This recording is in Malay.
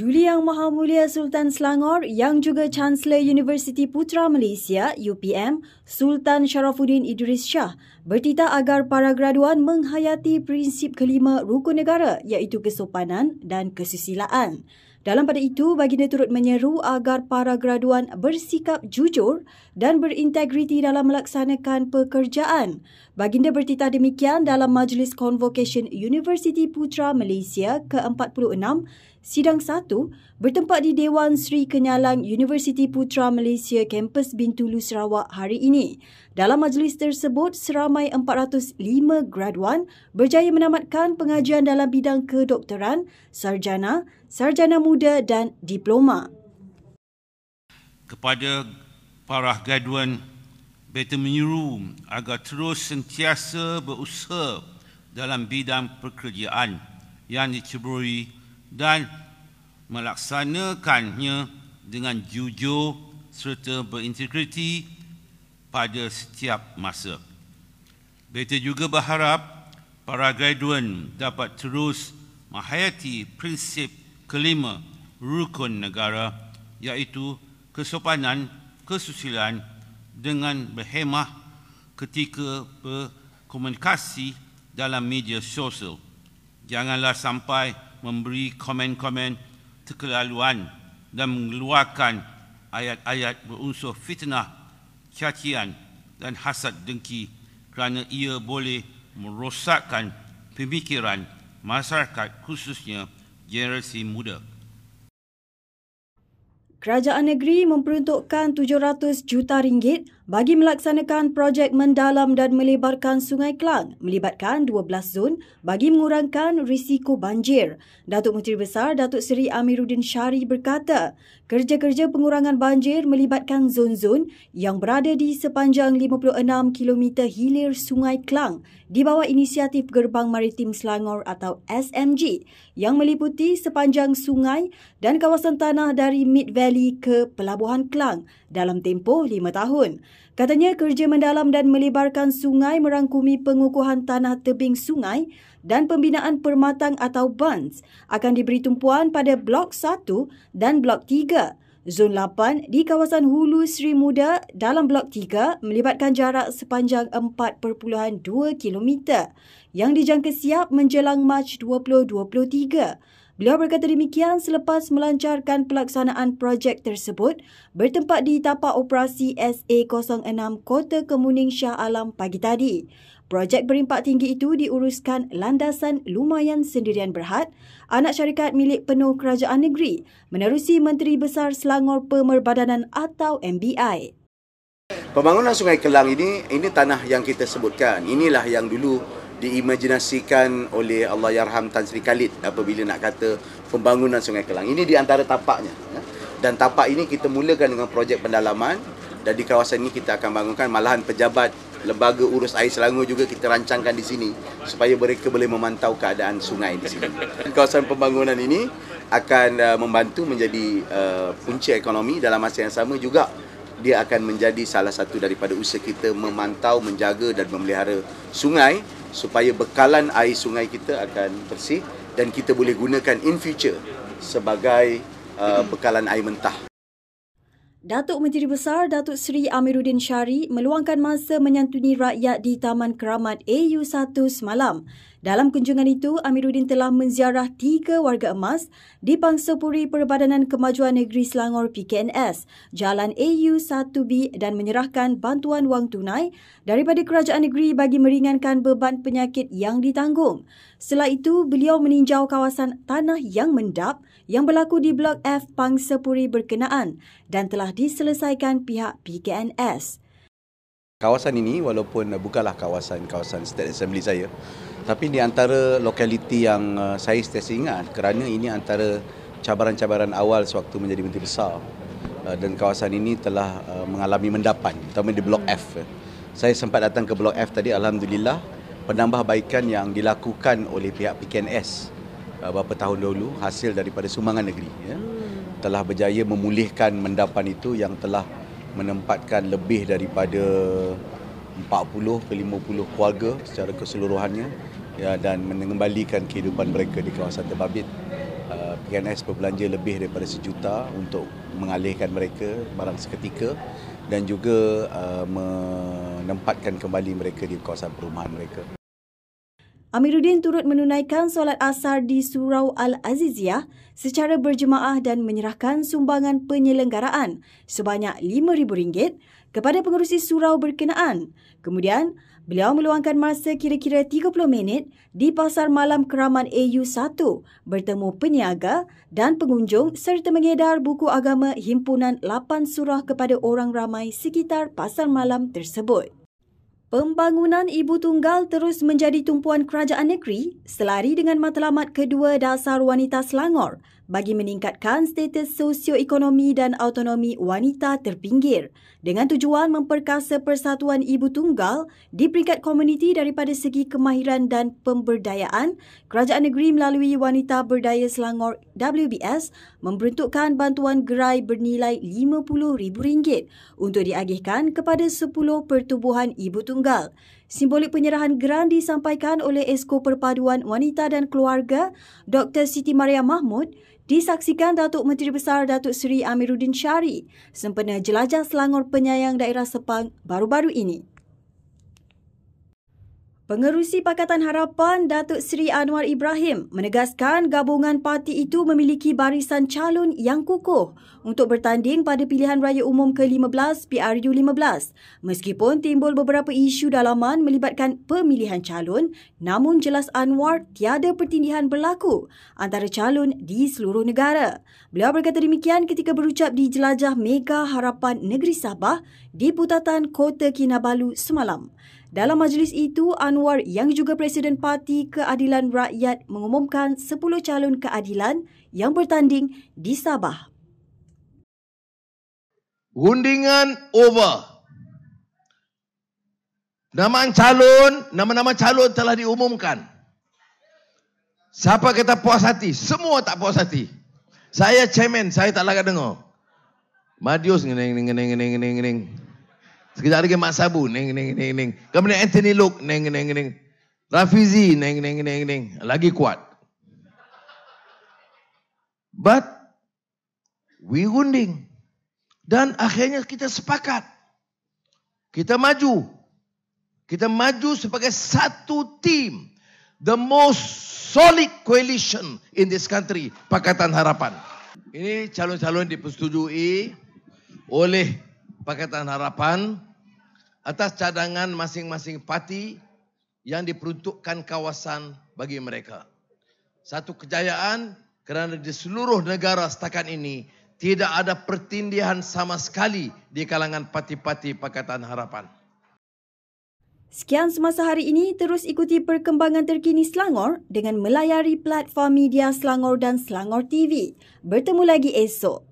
Duli Yang Maha Mulia Sultan Selangor yang juga Chancellor Universiti Putra Malaysia UPM Sultan Sharafuddin Idris Shah bertitah agar para graduan menghayati prinsip kelima rukun negara iaitu kesopanan dan kesusilaan. Dalam pada itu, baginda turut menyeru agar para graduan bersikap jujur dan berintegriti dalam melaksanakan pekerjaan. Baginda bertitah demikian dalam Majlis Convocation Universiti Putra Malaysia ke-46 Sidang 1 bertempat di Dewan Sri Kenyalang Universiti Putra Malaysia Kampus Bintulu Sarawak hari ini. Dalam majlis tersebut, seramai 405 graduan berjaya menamatkan pengajian dalam bidang kedokteran, sarjana, sarjana muda dan diploma. Kepada para graduan, beta menyeru agar terus sentiasa berusaha dalam bidang pekerjaan yang diceburi dan melaksanakannya dengan jujur serta berintegriti pada setiap masa. Beta juga berharap para graduan dapat terus menghayati prinsip kelima rukun negara iaitu kesopanan, kesusilaan dengan berhemah ketika berkomunikasi dalam media sosial. Janganlah sampai memberi komen-komen terkelaluan dan mengeluarkan ayat-ayat berunsur fitnah, cacian dan hasad dengki kerana ia boleh merosakkan pemikiran masyarakat khususnya generasi muda. Kerajaan negeri memperuntukkan 700 juta ringgit bagi melaksanakan projek mendalam dan melebarkan Sungai Kelang melibatkan 12 zon bagi mengurangkan risiko banjir. Datuk Menteri Besar Datuk Seri Amiruddin Syari berkata, kerja-kerja pengurangan banjir melibatkan zon-zon yang berada di sepanjang 56 km hilir Sungai Kelang di bawah inisiatif Gerbang Maritim Selangor atau SMG yang meliputi sepanjang sungai dan kawasan tanah dari Mid Valley ke Pelabuhan Kelang dalam tempoh lima tahun. Katanya kerja mendalam dan melebarkan sungai merangkumi pengukuhan tanah tebing sungai dan pembinaan permatang atau bunds akan diberi tumpuan pada Blok 1 dan Blok 3. Zon 8 di kawasan Hulu Sri Muda dalam Blok 3 melibatkan jarak sepanjang 4.2 km yang dijangka siap menjelang Mac 2023. Beliau berkata demikian selepas melancarkan pelaksanaan projek tersebut bertempat di tapak operasi SA06 Kota Kemuning Shah Alam pagi tadi. Projek berimpak tinggi itu diuruskan Landasan Lumayan Sendirian Berhad, anak syarikat milik penuh kerajaan negeri, menerusi Menteri Besar Selangor Pemerbadanan atau MBI. Pembangunan Sungai Kelang ini, ini tanah yang kita sebutkan. Inilah yang dulu diimajinasikan oleh Allah Yarham Tan Sri Khalid apabila nak kata pembangunan Sungai Kelang. Ini di antara tapaknya. Ya. Dan tapak ini kita mulakan dengan projek pendalaman dan di kawasan ini kita akan bangunkan malahan pejabat lembaga urus air Selangor juga kita rancangkan di sini supaya mereka boleh memantau keadaan sungai di sini. Kawasan pembangunan ini akan uh, membantu menjadi uh, punca ekonomi dalam masa yang sama juga dia akan menjadi salah satu daripada usaha kita memantau, menjaga dan memelihara sungai supaya bekalan air sungai kita akan bersih dan kita boleh gunakan in future sebagai uh, bekalan air mentah. Datuk Menteri Besar Datuk Seri Amiruddin Syari meluangkan masa menyantuni rakyat di Taman Keramat AU1 semalam. Dalam kunjungan itu, Amiruddin telah menziarah tiga warga emas di Pangsapuri Perbadanan Kemajuan Negeri Selangor PKNS, Jalan AU1B dan menyerahkan bantuan wang tunai daripada kerajaan negeri bagi meringankan beban penyakit yang ditanggung. Setelah itu, beliau meninjau kawasan tanah yang mendap yang berlaku di Blok F Pangsapuri berkenaan dan telah diselesaikan pihak PKNS. Kawasan ini walaupun bukanlah kawasan-kawasan State Assembly saya, tapi di antara lokaliti yang uh, saya sentiasa ingat kerana ini antara cabaran-cabaran awal sewaktu menjadi menteri besar uh, dan kawasan ini telah mengalami mendapan terutama di blok F. Saya sempat datang ke blok F tadi alhamdulillah penambahbaikan yang dilakukan oleh pihak PKNS beberapa tahun dahulu hasil daripada sumbangan negeri ya, telah berjaya memulihkan mendapan itu yang telah menempatkan lebih daripada 40 ke 50 keluarga secara keseluruhannya ya, dan mengembalikan kehidupan mereka di kawasan Terbabit. Uh, PNS berbelanja lebih daripada sejuta untuk mengalihkan mereka barang seketika dan juga uh, menempatkan kembali mereka di kawasan perumahan mereka. Amiruddin turut menunaikan solat asar di Surau Al-Aziziyah secara berjemaah dan menyerahkan sumbangan penyelenggaraan sebanyak RM5,000 kepada pengerusi surau berkenaan. Kemudian, beliau meluangkan masa kira-kira 30 minit di Pasar Malam Keramat AU1 bertemu peniaga dan pengunjung serta mengedar buku agama himpunan 8 surah kepada orang ramai sekitar pasar malam tersebut. Pembangunan ibu tunggal terus menjadi tumpuan kerajaan negeri selari dengan matlamat kedua dasar wanita Selangor bagi meningkatkan status sosioekonomi dan autonomi wanita terpinggir dengan tujuan memperkasa persatuan ibu tunggal di peringkat komuniti daripada segi kemahiran dan pemberdayaan kerajaan negeri melalui Wanita Berdaya Selangor WBS memperuntukkan bantuan gerai bernilai RM50,000 untuk diagihkan kepada 10 pertubuhan ibu tunggal. Simbolik penyerahan geran disampaikan oleh Esko Perpaduan Wanita dan Keluarga Dr. Siti Maria Mahmud disaksikan Datuk Menteri Besar Datuk Seri Amiruddin Syari sempena jelajah Selangor Penyayang Daerah Sepang baru-baru ini. Pengerusi Pakatan Harapan Datuk Seri Anwar Ibrahim menegaskan gabungan parti itu memiliki barisan calon yang kukuh untuk bertanding pada pilihan raya umum ke-15 PRU15. Meskipun timbul beberapa isu dalaman melibatkan pemilihan calon, namun jelas Anwar tiada pertindihan berlaku antara calon di seluruh negara. Beliau berkata demikian ketika berucap di jelajah Mega Harapan Negeri Sabah di Putatan Kota Kinabalu semalam. Dalam majlis itu, Anwar yang juga Presiden Parti Keadilan Rakyat mengumumkan 10 calon keadilan yang bertanding di Sabah. Undingan over. Nama calon, nama-nama calon telah diumumkan. Siapa kata puas hati? Semua tak puas hati. Saya chairman, saya tak lagat dengar. Madius ngeneng ngeneng ngeneng ngeneng. Sekejap lagi Mak Sabu, neng neng neng neng. Kemudian Anthony Luke, neng neng neng. Rafizi, neng neng neng neng. Lagi kuat. But we unding. Dan akhirnya kita sepakat. Kita maju. Kita maju sebagai satu tim. The most solid coalition in this country. Pakatan Harapan. Ini calon-calon dipersetujui oleh Pakatan Harapan atas cadangan masing-masing parti yang diperuntukkan kawasan bagi mereka. Satu kejayaan kerana di seluruh negara setakat ini tidak ada pertindihan sama sekali di kalangan parti-parti Pakatan Harapan. Sekian semasa hari ini, terus ikuti perkembangan terkini Selangor dengan melayari platform media Selangor dan Selangor TV. Bertemu lagi esok.